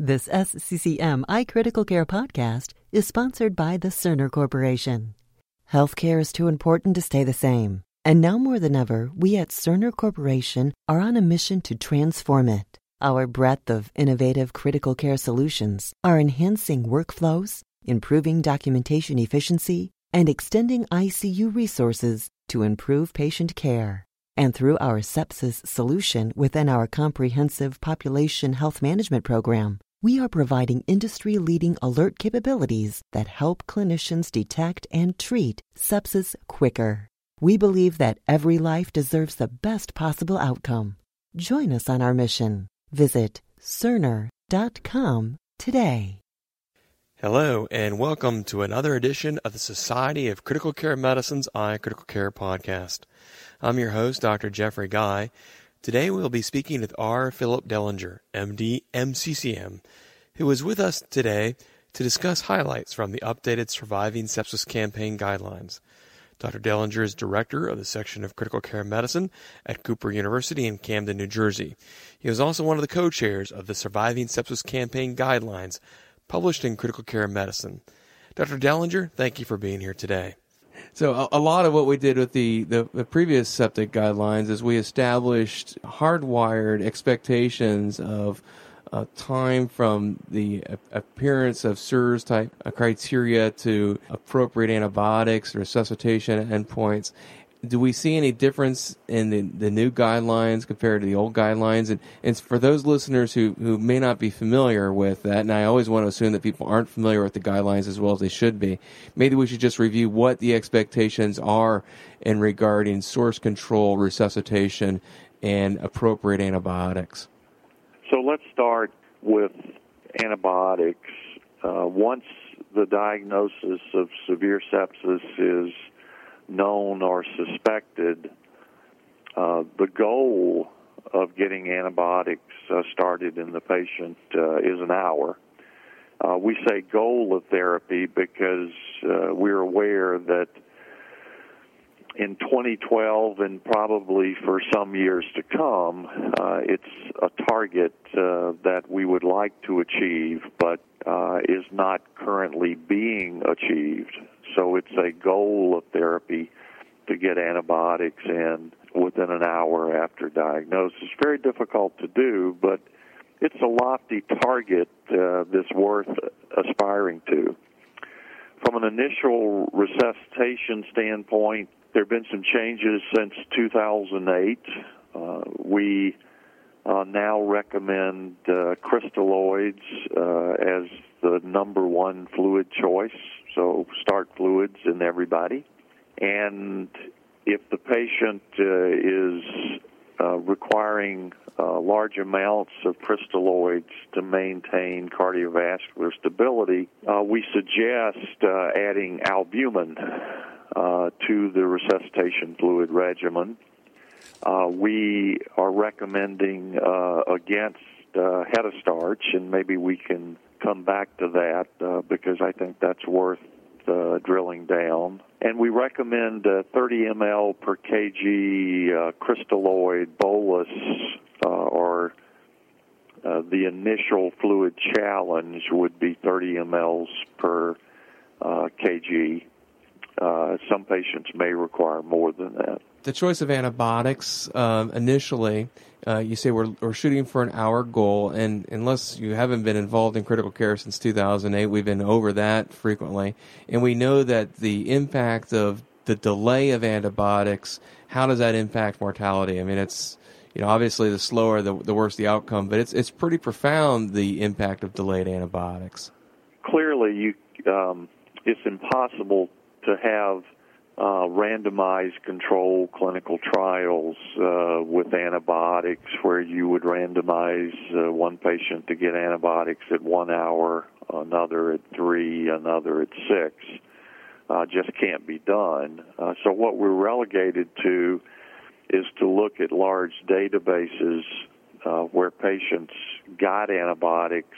This SCCM iCritical Care podcast is sponsored by the Cerner Corporation. Healthcare is too important to stay the same. And now more than ever, we at Cerner Corporation are on a mission to transform it. Our breadth of innovative critical care solutions are enhancing workflows, improving documentation efficiency, and extending ICU resources to improve patient care. And through our sepsis solution within our comprehensive population health management program, we are providing industry leading alert capabilities that help clinicians detect and treat sepsis quicker. We believe that every life deserves the best possible outcome. Join us on our mission. Visit Cerner.com today. Hello, and welcome to another edition of the Society of Critical Care Medicine's iCritical Care podcast. I'm your host, Dr. Jeffrey Guy. Today we'll be speaking with R. Phillip Dellinger, MD, MCCM, who is with us today to discuss highlights from the updated Surviving Sepsis Campaign guidelines. Dr. Dellinger is director of the section of critical care medicine at Cooper University in Camden, New Jersey. He was also one of the co-chairs of the Surviving Sepsis Campaign guidelines published in Critical Care Medicine. Dr. Dellinger, thank you for being here today. So a, a, lot of what we did with the, the, the, previous septic guidelines is we established hardwired expectations of uh, time from the appearance of SIRS type criteria to appropriate antibiotics, resuscitation endpoints, do we see any difference in the, the new guidelines compared to the old guidelines? And, and for those listeners who, who may not be familiar with that, and I always want to assume that people aren't familiar with the guidelines as well as they should be, maybe we should just review what the expectations are in regarding source control, resuscitation, and appropriate antibiotics. So let's start with antibiotics. Uh, once the diagnosis of severe sepsis is known or suspected, uh, the goal of getting antibiotics uh, started in the patient uh, is an hour. Uh, we say goal of therapy because uh, we're aware that in 2012 and probably for some years to come, uh, it's a target uh, that we would like to achieve, but uh, is not currently being achieved. So it's a goal of therapy to get antibiotics in within an hour after diagnosis. Very difficult to do, but it's a lofty target uh, that's worth aspiring to. From an initial resuscitation standpoint, there have been some changes since 2008. Uh, we uh, now recommend uh, crystalloids uh, as the number one fluid choice. So start fluids in everybody. And if the patient uh, is uh, requiring large amounts of crystalloids to maintain cardiovascular stability, we suggest adding albumin uh, to the resuscitation fluid regimen. we are recommending against uh, starch, and maybe we can come back to that uh, because I think that's worth uh, drilling down. And we recommend uh, 30 ml per kg uh, crystalloid bolus uh, or uh, the initial fluid challenge would be 30 mLs per uh, kg. Some patients may require more than that. The choice of antibiotics initially uh, you say we're, we're shooting for an hour goal, and unless you haven't been involved in critical care since 2008, we've been over that frequently. And we know that the impact of the delay of antibiotics, how does that impact mortality? I mean, it's you know obviously the slower the, the worse the outcome, but it's it's pretty profound the impact of delayed antibiotics. Clearly, you um, it's impossible to have uh, randomized control clinical trials uh, with antibiotics where you would randomize uh, one patient to get antibiotics at one hour, another at three, another at six. Uh, just can't be done. Uh, so what we're relegated to is to look at large databases uh, where patients got antibiotics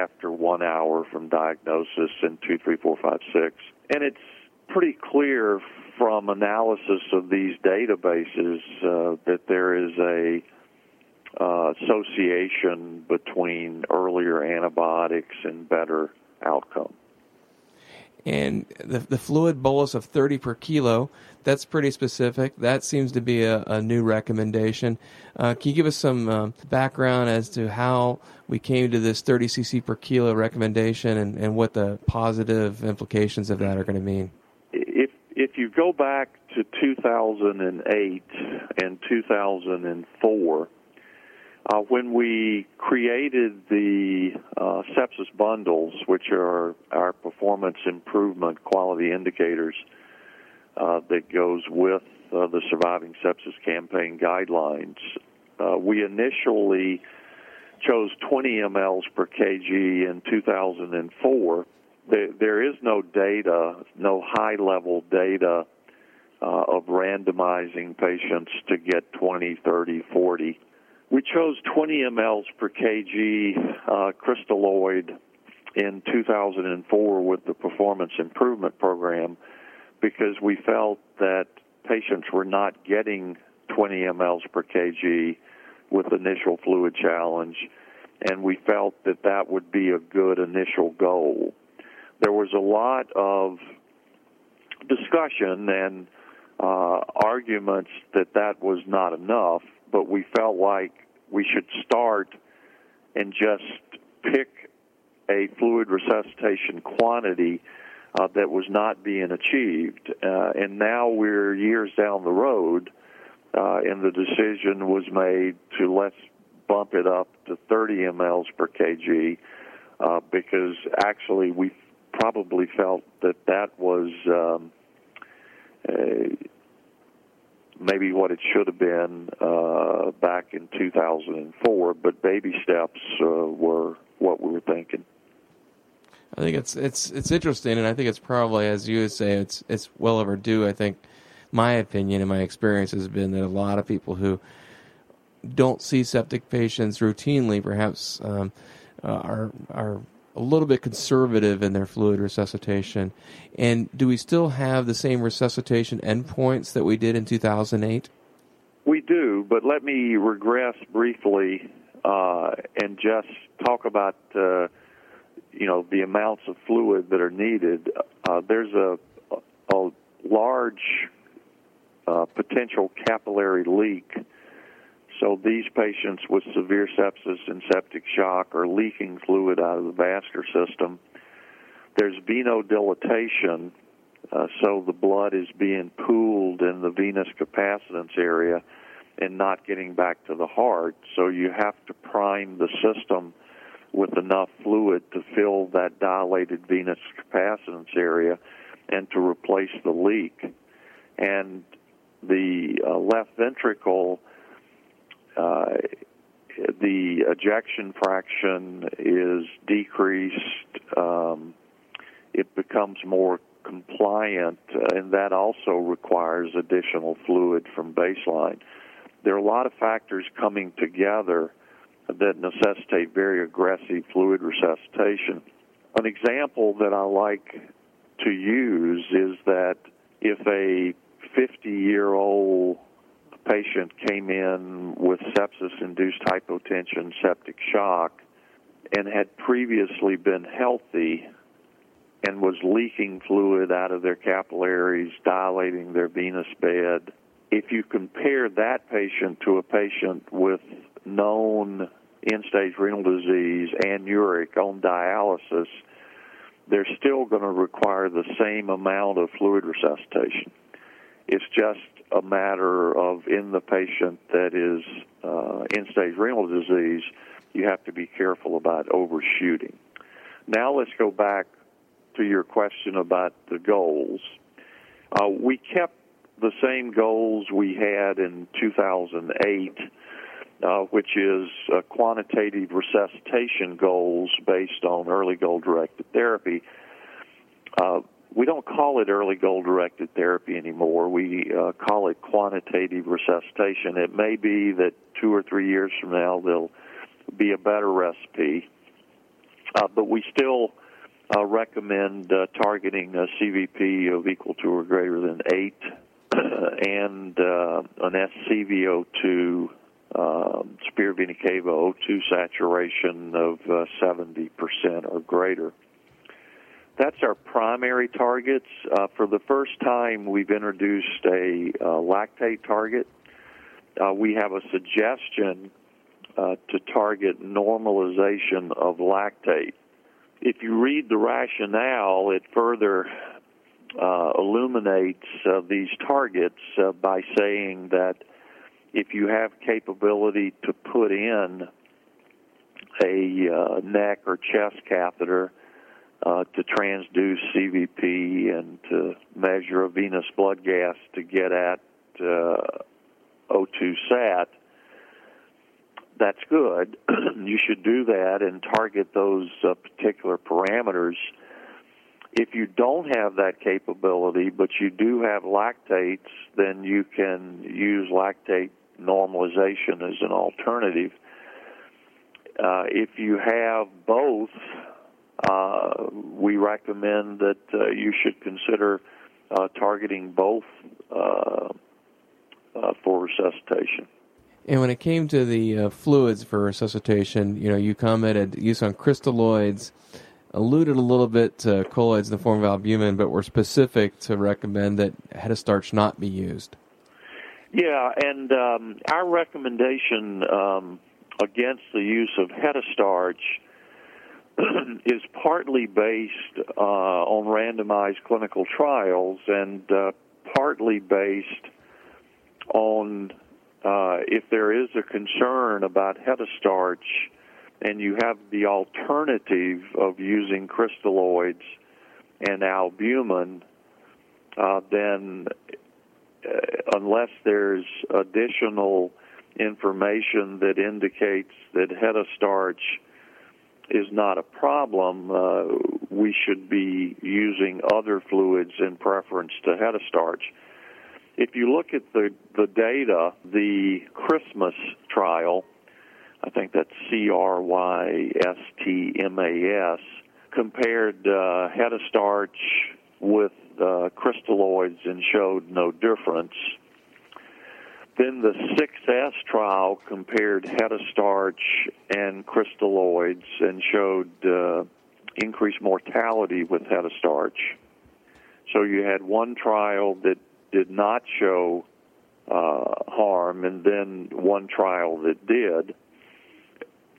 after one hour from diagnosis in two, three, four, five, six, and it's pretty clear from analysis of these databases uh, that there is a uh, association between earlier antibiotics and better outcome. And the, the fluid bolus of 30 per kilo, that's pretty specific. That seems to be a, a new recommendation. Uh, can you give us some um, background as to how we came to this 30 cc per kilo recommendation and, and what the positive implications of that are going to mean? If, you go back to 2008 and 2004, uh, when we created the uh, sepsis bundles, which are our performance improvement quality indicators uh, that goes with uh, the Surviving Sepsis Campaign guidelines, uh, we initially chose 20 mLs per kg in 2004. There, there is no data, no high level data uh, of randomizing patients to get 20, 30, 40 we chose 20 mLs per kg uh, crystalloid in 2004 with the performance improvement program because we felt that patients were not getting 20 mLs per kg with initial fluid challenge, and we felt that that would be a good initial goal. There was a lot of discussion and uh, arguments that that was not enough but we felt like we should start and just pick a fluid resuscitation quantity uh, that was not being achieved. Uh, and now we're years down the road, uh, and the decision was made to let's bump it up to 30 mLs per kg uh, because actually we probably felt that that was um, maybe what it should have been uh, back in 2004, but baby steps uh, were what we were thinking. I think it's it's it's interesting, and I think it's probably, as you say, it's it's well overdue. I think my opinion and my experience has been that a lot of people who don't see septic patients routinely, perhaps, um, uh, are are a little bit conservative in their fluid resuscitation. And do we still have the same resuscitation endpoints that we did in 2008? We do, but let me regress briefly uh, and just talk about uh, you know the amounts of fluid that are needed. Uh, there's a, a large uh, potential capillary leak so these patients with severe sepsis and septic shock are leaking fluid out of the vascular system. There's venodilatation, uh, so the blood is being pooled in the venous capacitance area and not getting back to the heart. So you have to prime the system with enough fluid to fill that dilated venous capacitance area and to replace the leak. And the uh, left ventricle uh, the ejection fraction is decreased. Um, it becomes more compliant, uh, and that also requires additional fluid from baseline. There are a lot of factors coming together that necessitate very aggressive fluid resuscitation. An example that I like to use is that if a 50 year old patient came in with sepsis induced hypotension, septic shock, and had previously been healthy and was leaking fluid out of their capillaries, dilating their venous bed. If you compare that patient to a patient with known end stage renal disease and uric on dialysis, they're still going to require the same amount of fluid resuscitation. It's just a matter of in the patient that is uh, end stage renal disease, you have to be careful about overshooting. Now let's go back to your question about the goals. Uh, we kept the same goals we had in 2008, uh, which is uh, quantitative resuscitation goals based on early goal directed therapy. Uh, we don't call it early goal directed therapy anymore. We uh, call it quantitative resuscitation. It may be that two or three years from now there'll be a better recipe, uh, but we still uh, recommend uh, targeting a CVP of equal to or greater than eight and uh, an SCVO2 uh, Spira Cava O2 saturation of uh, 70% or greater. That's our primary targets. Uh, for the first time, we've introduced a uh, lactate target. Uh, we have a suggestion uh, to target normalization of lactate. If you read the rationale, it further uh, illuminates uh, these targets by saying that if you have capability to put in a neck or chest catheter uh, to transduce CVP and to measure a venous blood gas to get at uh, O2 sat, that's good. you should do that and target those uh, particular parameters. If you don't have that capability, but you do have lactates, then you can use lactate normalization as an alternative. Uh, if you have both, uh, we recommend that uh, you should consider uh, targeting both uh, uh, for resuscitation. And when it came to the uh, fluids for resuscitation, you know, you commented use on crystalloids, alluded a little bit to colloids in the form of albumin, but were specific to recommend that hetastarch not be used. Yeah, and um, our recommendation um, against the use of hetastarch is partly based uh, on randomized clinical trials and uh, partly based on uh, if there is a concern about hetastarch and you have the alternative of using crystalloids and albumin, uh, then uh, unless there's additional information that indicates that hetastarch is not a problem, uh, we should be using other fluids in preference to hetastarch. If you look at the, the data, the CRYSTMAS trial, I think that's C R Y S T M A S, compared uh, hetastarch with uh, crystalloids and showed no difference. Then the 6S trial compared hetastarch and crystalloids and showed uh, increased mortality with hetastarch. So you had one trial that did not show uh, harm, and then one trial that did.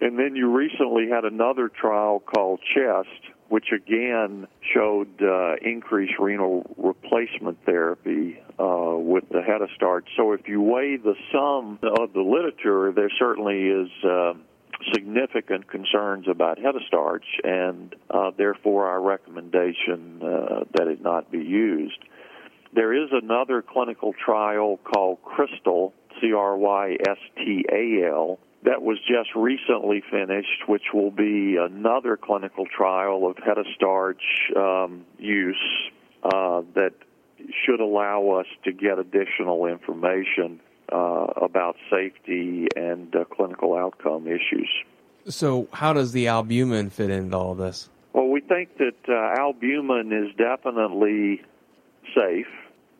And then you recently had another trial called CHEST, which again showed uh, increased renal replacement therapy uh, with the hetastarch. So if you weigh the sum of the literature, there certainly is uh, significant concerns about hetastarch, and uh, therefore our recommendation uh, that it not be used. There is another clinical trial called CRYSTAL, C R Y S T A L, that was just recently finished, which will be another clinical trial of hetastarch um, use uh, that should allow us to get additional information uh, about safety and uh, clinical outcome issues. So, how does the albumin fit into all this? Well, we think that uh, albumin is definitely safe.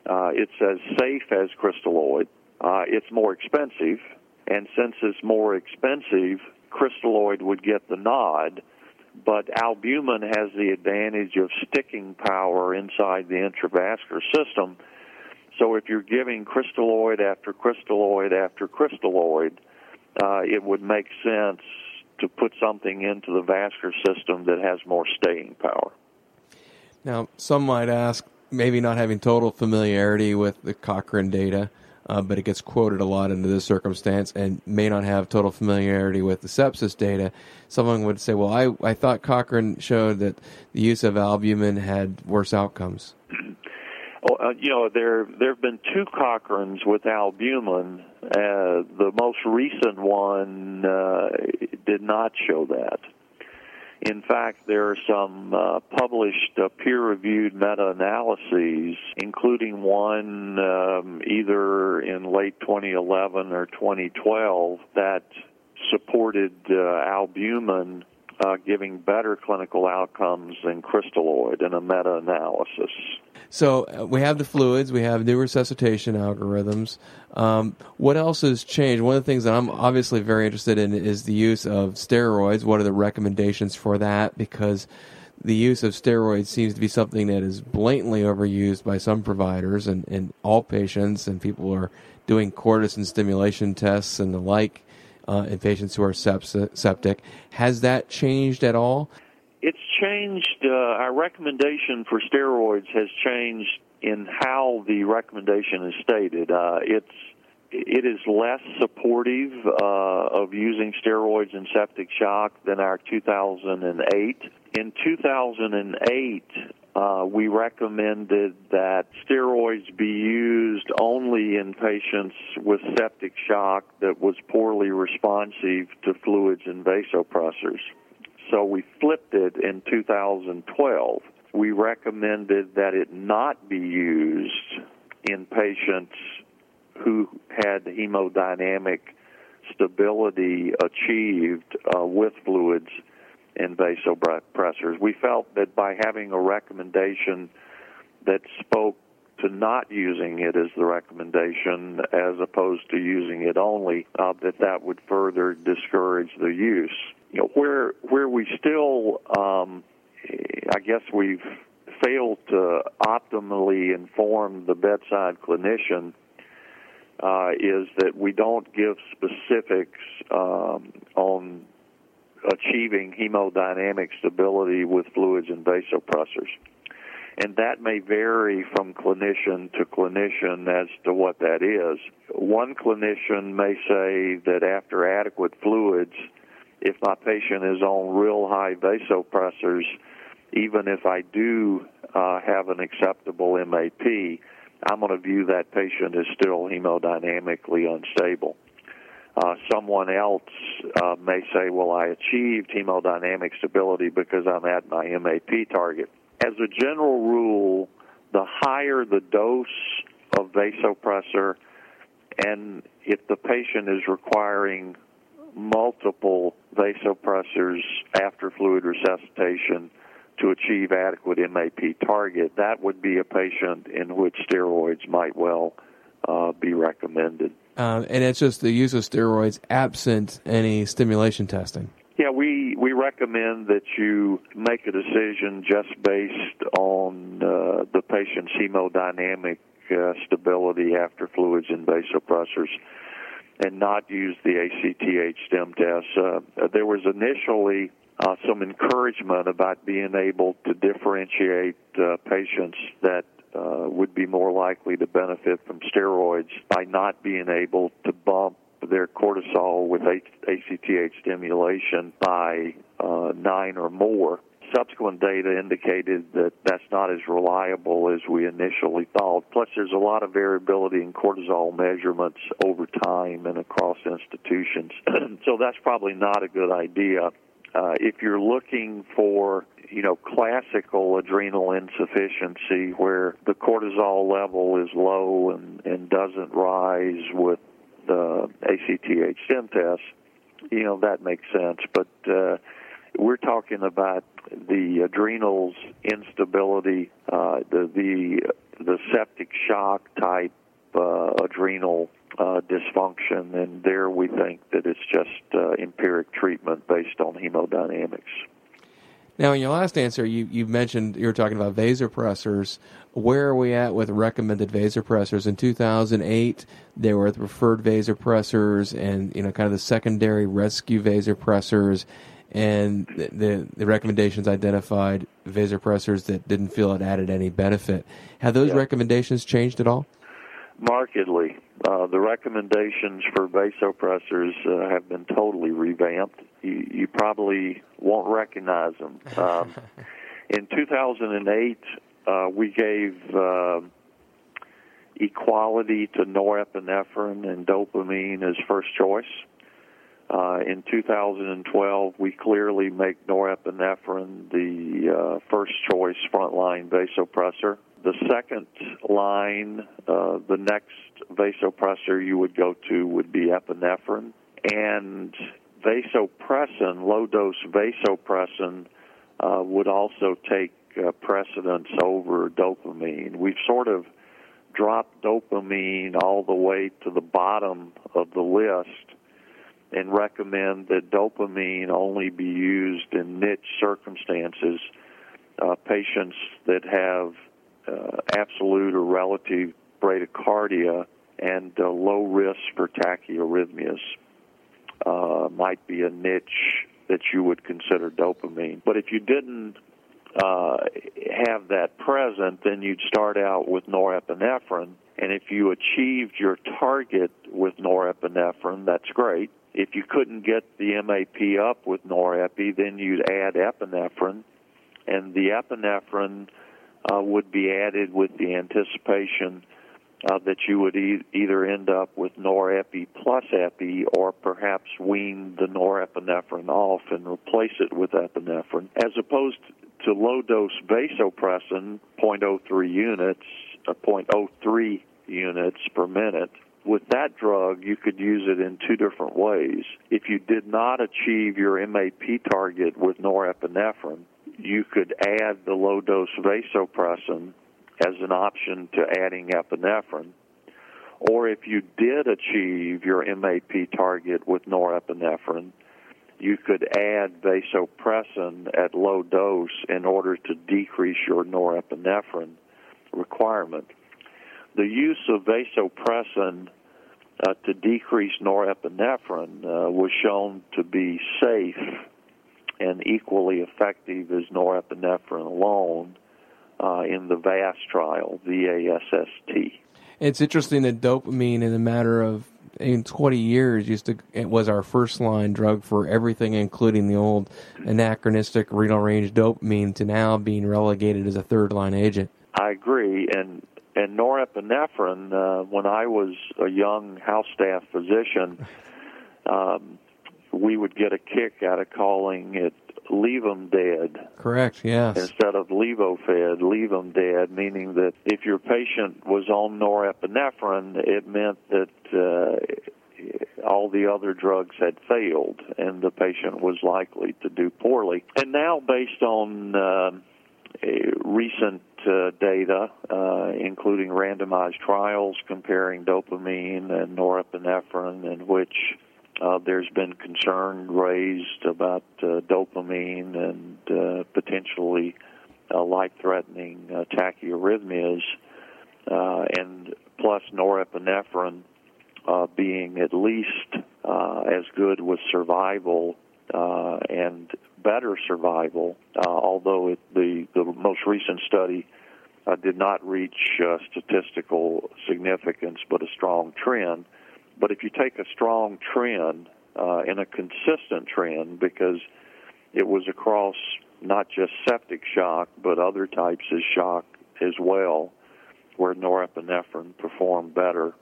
Uh, it's as safe as crystalloid. Uh, it's more expensive and since it's more expensive, crystalloid would get the nod, but albumin has the advantage of sticking power inside the intravascular system. So if you're giving crystalloid after crystalloid after crystalloid, uh, it would make sense to put something into the vascular system that has more staying power. Now, some might ask, maybe not having total familiarity with the Cochrane data, uh, but it gets quoted a lot into this circumstance and may not have total familiarity with the sepsis data. Someone would say, well, I, I thought Cochrane showed that the use of albumin had worse outcomes. Well, uh, you know, there there have been two Cochranes with albumin. Uh, the most recent one uh, did not show that. In fact, there are some uh, published uh, peer-reviewed meta-analyses, including one um, either in late 2011 or 2012 that supported uh, albumin uh, giving better clinical outcomes than crystalloid in a meta-analysis. So uh, we have the fluids, we have new resuscitation algorithms. Um, what else has changed? One of the things that I'm obviously very interested in is the use of steroids. What are the recommendations for that? Because the use of steroids seems to be something that is blatantly overused by some providers and, and all patients, and people are doing cortisone stimulation tests and the like uh, in patients who are septic. Has that changed at all? It's changed. Uh, our recommendation for steroids has changed in how the recommendation is stated. Uh, it's it is less supportive uh, of using steroids in septic shock than our 2008. In 2008, uh, we recommended that steroids be used only in patients with septic shock that was poorly responsive to fluids and vasopressors. So we flipped it in 2012. We recommended that it not be used in patients who had hemodynamic stability achieved uh, with fluids and vasopressors. We felt that by having a recommendation that spoke to not using it as the recommendation as opposed to using it only, uh, that that would further discourage the use. You know, where where we still, um, I guess we've failed to optimally inform the bedside clinician uh, is that we don't give specifics um, on achieving hemodynamic stability with fluids and vasopressors. And that may vary from clinician to clinician as to what that is. One clinician may say that after adequate fluids, if my patient is on real high vasopressors, even if I do uh, have an acceptable MAP, I'm going to view that patient as still hemodynamically unstable. Uh, someone else uh, may say, well, I achieved hemodynamic stability because I'm at my MAP target. As a general rule, the higher the dose of vasopressor, and if the patient is requiring multiple vasopressors after fluid resuscitation, to achieve adequate MAP target, that would be a patient in which steroids might well uh, be recommended. Um, and it's just the use of steroids absent any stimulation testing. Yeah, we, we recommend that you make a decision just based on uh, the patient's hemodynamic uh, stability after fluids and vasopressors and not use the ACTH stim test. Uh, there was initially uh, some encouragement about being able to differentiate uh, patients that uh, would be more likely to benefit from steroids by not being able to bump their cortisol with ACTH stimulation by uh, nine or more. Subsequent data indicated that that's not as reliable as we initially thought. Plus, there's a lot of variability in cortisol measurements over time and across institutions. so that's probably not a good idea. Uh, if you're looking for you know classical adrenal insufficiency where the cortisol level is low and, and doesn't rise with the ACTH stim test, you know that makes sense. But uh, we're talking about the adrenals instability, uh, the the the septic shock type uh, adrenal uh, dysfunction, and there we think that it's just uh, empiric treatment based on hemodynamics. Now, in your last answer, you, you mentioned you were talking about vasopressors. Where are we at with recommended vasopressors? In 2008, there were the preferred vasopressors and you know kind of the secondary rescue vasopressors, and the, the, the recommendations identified vasopressors that didn't feel it added any benefit. Have those recommendations changed at all? Markedly. Uh, the recommendations for vasopressors uh, have been totally revamped. You, you probably won't recognize them. Um, in 2008, uh, we gave uh, equality to norepinephrine and dopamine as first choice. Uh, in 2012, we clearly make norepinephrine the uh, first choice frontline vasopressor. The second line, uh, the next vasopressor you would go to would be epinephrine. And vasopressin, low dose vasopressin, uh, would also take uh, precedence over dopamine. We've sort of dropped dopamine all the way to the bottom of the list and recommend that dopamine only be used in niche circumstances. Uh, patients that have uh, absolute or relative bradycardia and uh, low risk for tachyarrhythmias uh, might be a niche that you would consider dopamine. But if you didn't uh, have that present, then you'd start out with norepinephrine. And if you achieved your target with norepinephrine, that's great. If you couldn't get the MAP up with norepi, then you'd add epinephrine. And the epinephrine uh, would be added with the anticipation uh, that you would e- either end up with norepi plus epi or perhaps wean the norepinephrine off and replace it with epinephrine, as opposed to low dose vasopressin, 0.03 units, uh, 0.03 units per minute. With that drug, you could use it in two different ways. If you did not achieve your MAP target with norepinephrine, you could add the low dose vasopressin as an option to adding epinephrine. Or if you did achieve your MAP target with norepinephrine, you could add vasopressin at low dose in order to decrease your norepinephrine requirement. The use of vasopressin uh, to decrease norepinephrine uh, was shown to be safe and equally effective as norepinephrine alone uh, in the VASST trial, V-A-S-S-T. It's interesting that dopamine, in a matter of in 20 years, used to it was our first line drug for everything, including the old anachronistic renal range dopamine, to now being relegated as a third line agent. I agree, and and norepinephrine. Uh, when I was a young house staff physician, um, we would get a kick out of calling it leave them dead. Correct, yes. Instead of levophed, leave them dead, meaning that if your patient was on norepinephrine, it meant that uh, all the other drugs had failed and the patient was likely to do poorly. And now, based on uh, recent uh, data, uh, including randomized trials comparing dopamine and norepinephrine, in which uh, there's been concern raised about uh, dopamine and uh, potentially uh, life-threatening uh, tachyarrhythmias, and plus norepinephrine being at least as good with survival and better survival, uh, although it, the the most recent study uh, did not reach uh, statistical significance, but a strong trend. But if you take a strong trend uh, and a consistent trend, because it was across not just septic shock, but other types of shock as well, where norepinephrine performed better,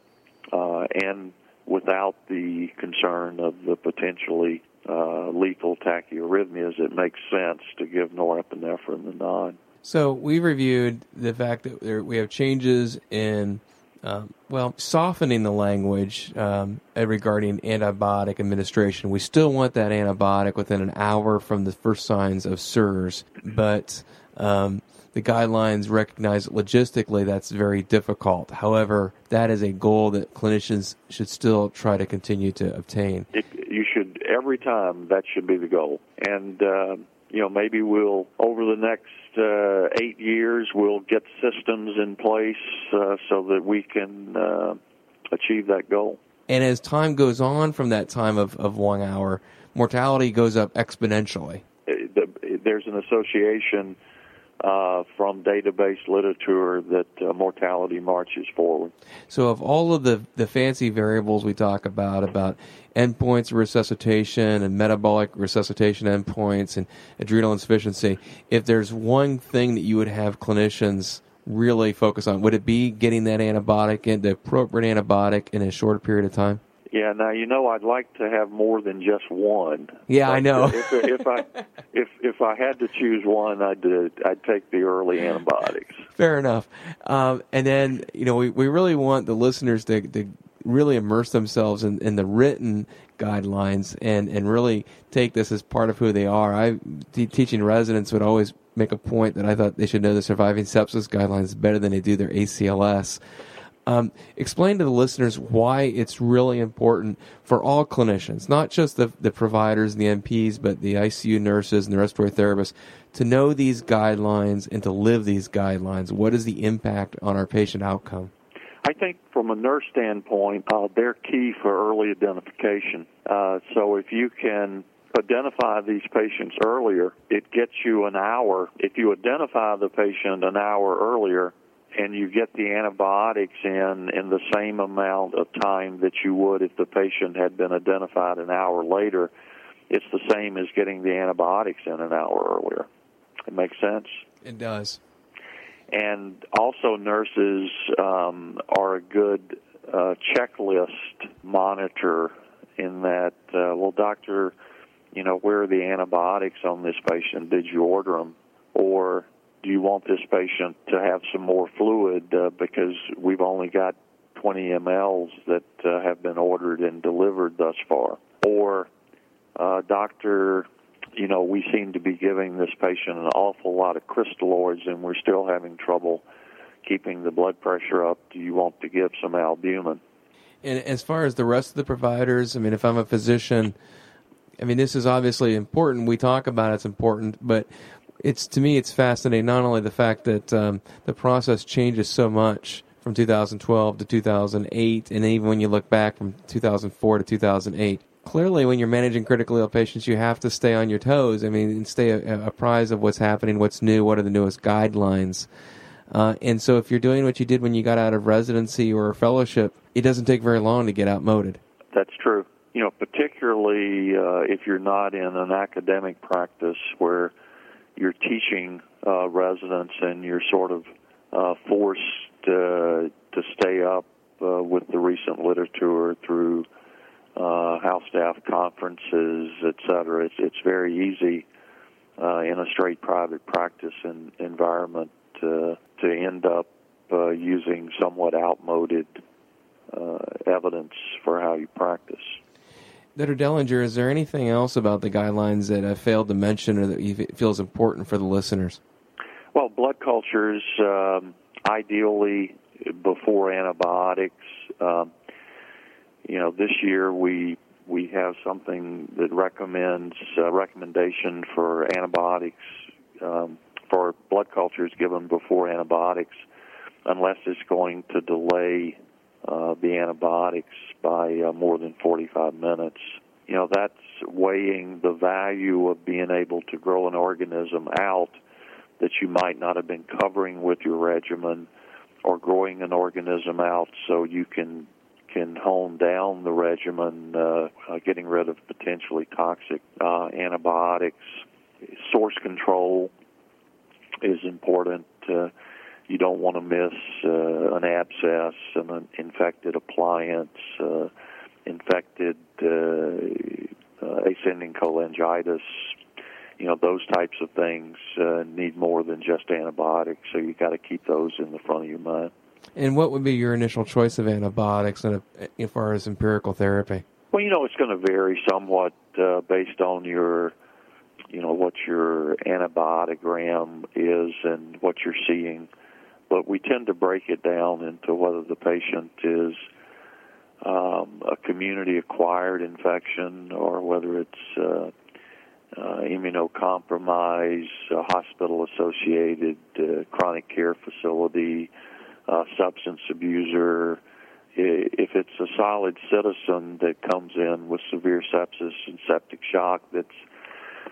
uh, and without the concern of the potentially uh, lethal tachyarrhythmias, it makes sense to give norepinephrine the nod. So we reviewed the fact that there, we have changes in um, well, softening the language um, regarding antibiotic administration. We still want that antibiotic within an hour from the first signs of SIRS, but um, the guidelines recognize that logistically that's very difficult. However, that is a goal that clinicians should still try to continue to obtain. It, every time that should be the goal, and uh, you know maybe we'll over the next uh, eight years, we'll get systems in place uh, so that we can uh, achieve that goal. And as time goes on from that time of, of one hour, mortality goes up exponentially. There's an association uh, from database literature that uh, mortality marches forward. So, of all of the, the fancy variables we talk about, about endpoints of resuscitation and metabolic resuscitation endpoints and adrenal insufficiency, if there's one thing that you would have clinicians really focus on, would it be getting that antibiotic in, the appropriate antibiotic in a short period of time? Yeah, now you know I'd like to have more than just one. Yeah, I know. if, if I if if I had to choose one, I'd uh, I'd take the early antibiotics. Fair enough. Um, and then you know we, we really want the listeners to, to really immerse themselves in, in the written guidelines and, and really take this as part of who they are. I teaching residents would always make a point that I thought they should know the surviving sepsis guidelines better than they do their ACLS. Um, explain to the listeners why it's really important for all clinicians, not just the, the providers and the MPs, but the ICU nurses and the respiratory therapists, to know these guidelines and to live these guidelines. What is the impact on our patient outcome? I think from a nurse standpoint, uh, they're key for early identification. Uh, so if you can identify these patients earlier, it gets you an hour. If you identify the patient an hour earlier and you get the antibiotics in in the same amount of time that you would if the patient had been identified an hour later, it's the same as getting the antibiotics in an hour earlier. It makes sense? It does and also nurses um, are a good uh, checklist monitor in that uh, well doctor you know where are the antibiotics on this patient did you order them or you want this patient to have some more fluid uh, because we've only got 20 mLs that uh, have been ordered and delivered thus far or uh, doctor you know, we seem to be giving this patient an awful lot of crystalloids and we're still having trouble keeping the blood pressure up. Do you want to give some albumin? And as far as the rest of the providers, I mean, if I'm a physician, I mean, this is obviously important. We talk about it's important, but it's to me, it's fascinating. Not only the fact that um, the process changes so much from 2012 to 2008, and even when you look back from 2004 to 2008, clearly when you're managing critically ill patients, you have to stay on your toes. I mean, and stay apprised of what's happening, what's new, what are the newest guidelines. Uh, and so, if you're doing what you did when you got out of residency or fellowship, it doesn't take very long to get outmoded. That's true. You know, particularly uh, if you're not in an academic practice where you're teaching uh, residents and you're sort of uh, forced to stay up uh, with the recent literature through uh, house staff conferences, etc. It's it's very easy uh, in a straight private practice in, environment uh, to end up uh, using somewhat outmoded uh, evidence for how you practice. Dr. Dellinger, is there anything else about the guidelines that I failed to mention or that you feel is important for the listeners? Well, blood cultures, um, ideally before antibiotics. Um, you know, this year we we have something that recommends uh, recommendation for antibiotics um, for blood cultures given before antibiotics, unless it's going to delay uh, the antibiotics by uh, more than 45 minutes. You know, that's weighing the value of being able to grow an organism out that you might not have been covering with your regimen or growing an organism out so you can can hone down the regimen, uh, uh, getting rid of potentially toxic uh, antibiotics. Source control is important. Uh, you don't want to miss uh, an abscess, an infected appliance, uh, infected uh, uh, ascending cholangitis. You know those types of things uh, need more than just antibiotics, so you got to keep those in the front of your mind. And what would be your initial choice of antibiotics in a, as far as empirical therapy? Well, you know, it's going to vary somewhat uh, based on your, you know, what your antibiotogram is and what you're seeing. But we tend to break it down into whether the patient is um, a community acquired infection or whether it's uh, uh, immunocompromised, hospital associated uh, chronic care facility uh, substance abuser, if it's a solid citizen that comes in with severe sepsis and septic shock that's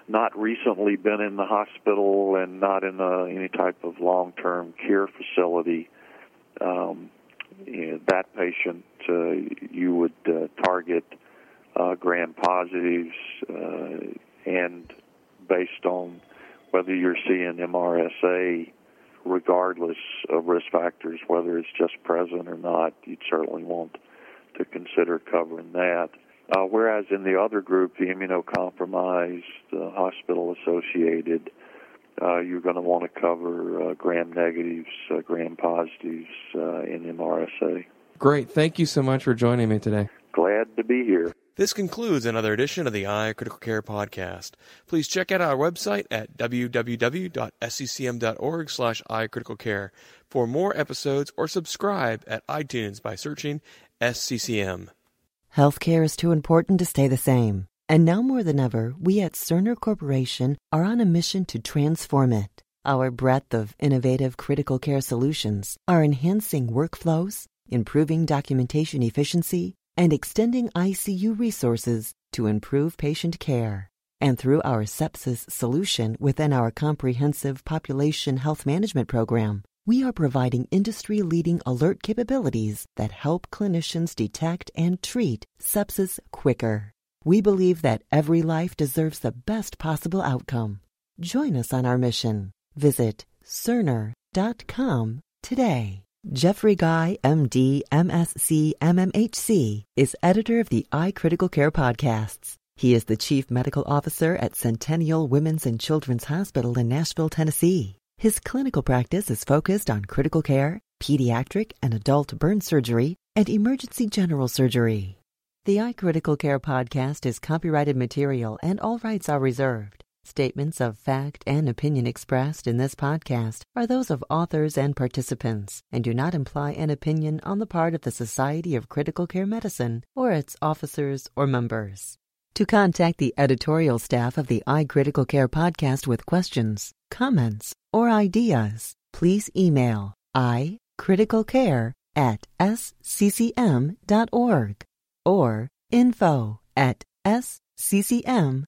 not recently been in the hospital and not in a, any type of long-term care facility, um, that patient uh, you would uh, target uh, gram positives uh, and based on whether you're seeing MRSA regardless of risk factors, whether it's just present or not, you'd certainly want to consider covering that. Uh, whereas in the other group, the immunocompromised, uh, hospital associated, uh, you're going to want to cover uh, gram negatives, uh, gram positives uh, in MRSA. Great. Thank you so much for joining me today. Glad to be here. This concludes another edition of the iCritical Care podcast. Please check out our website at www.sccm.org slash icriticalcare for more episodes or subscribe at iTunes by searching SCCM. Healthcare is too important to stay the same. And now more than ever, we at Cerner Corporation are on a mission to transform it. Our breadth of innovative critical care solutions are enhancing workflows, improving documentation efficiency, and extending ICU resources to improve patient care. And through our sepsis solution within our comprehensive population health management program, we are providing industry leading alert capabilities that help clinicians detect and treat sepsis quicker. We believe that every life deserves the best possible outcome. Join us on our mission. Visit Cerner.com today. Jeffrey Guy, MD, MSc, MMHC, is editor of the iCritical Care podcasts. He is the chief medical officer at Centennial Women's and Children's Hospital in Nashville, Tennessee. His clinical practice is focused on critical care, pediatric and adult burn surgery, and emergency general surgery. The iCritical Care podcast is copyrighted material and all rights are reserved. Statements of fact and opinion expressed in this podcast are those of authors and participants and do not imply an opinion on the part of the Society of Critical Care Medicine or its officers or members. To contact the editorial staff of the iCritical Care podcast with questions, comments, or ideas, please email icriticalcare at sccm.org or info at sccm.org.